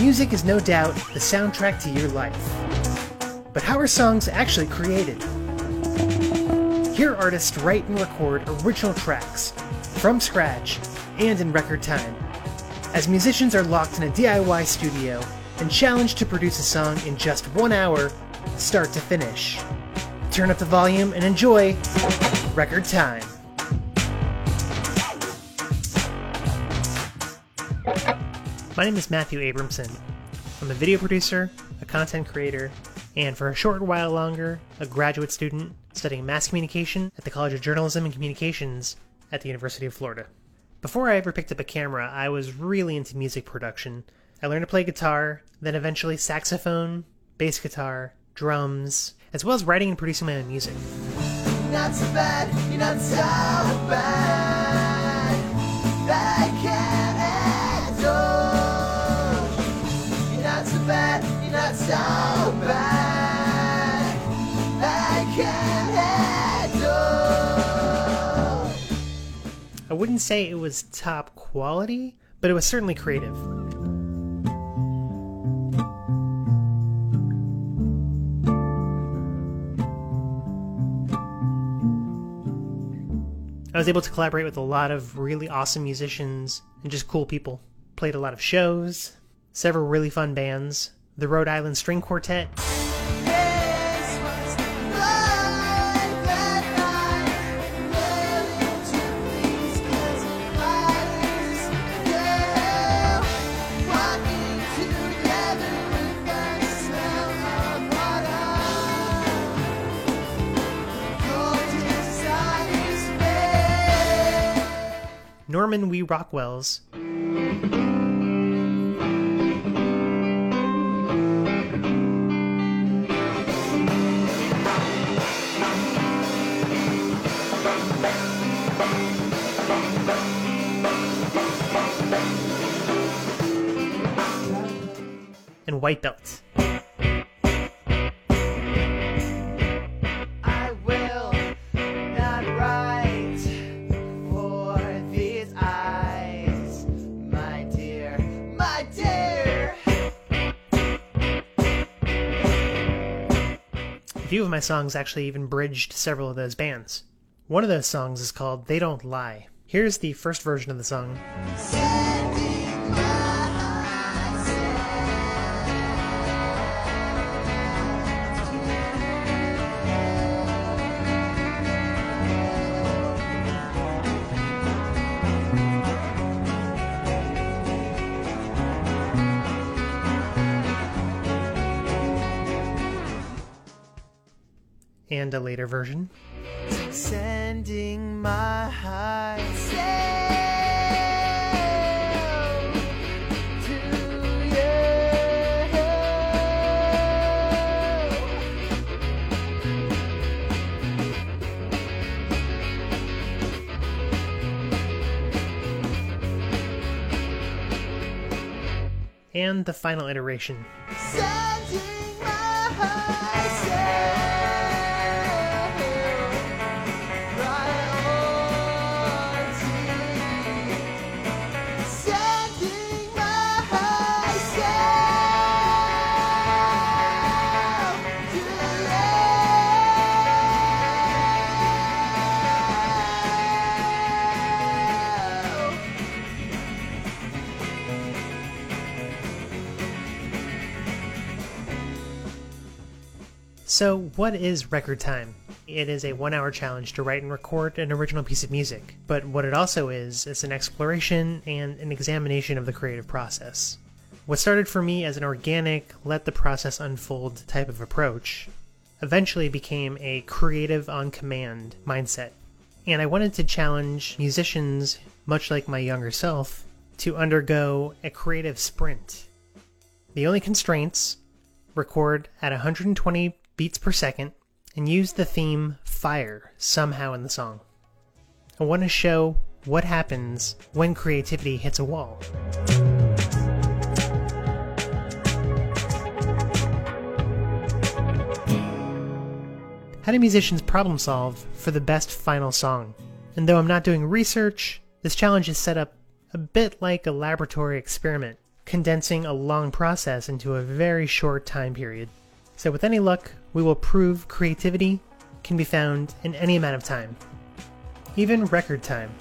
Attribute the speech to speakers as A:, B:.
A: Music is no doubt the soundtrack to your life. But how are songs actually created? Hear artists write and record original tracks from scratch and in record time. As musicians are locked in a DIY studio and challenged to produce a song in just one hour, start to finish. Turn up the volume and enjoy Record Time. My name is Matthew Abramson. I'm a video producer, a content creator, and for a short while longer, a graduate student studying mass communication at the College of Journalism and Communications at the University of Florida. Before I ever picked up a camera, I was really into music production. I learned to play guitar, then eventually saxophone, bass guitar, drums, as well as writing and producing my own music.
B: Not so bad, you're not so bad.
A: Wouldn't say it was top quality, but it was certainly creative. I was able to collaborate with a lot of really awesome musicians and just cool people. Played a lot of shows, several really fun bands, the Rhode Island String Quartet, Norman Wee Rockwell's, and White Belt. A few of my songs actually even bridged several of those bands. One of those songs is called They Don't Lie. Here's the first version of the song. And a later version.
B: sending my high to you.
A: And the final iteration. So, what is record time? It is a one hour challenge to write and record an original piece of music. But what it also is, is an exploration and an examination of the creative process. What started for me as an organic, let the process unfold type of approach eventually became a creative on command mindset. And I wanted to challenge musicians, much like my younger self, to undergo a creative sprint. The only constraints record at 120 beats per second, and use the theme Fire somehow in the song. I want to show what happens when creativity hits a wall. How do musicians problem solve for the best final song? And though I'm not doing research, this challenge is set up a bit like a laboratory experiment, condensing a long process into a very short time period. So, with any luck, we will prove creativity can be found in any amount of time, even record time.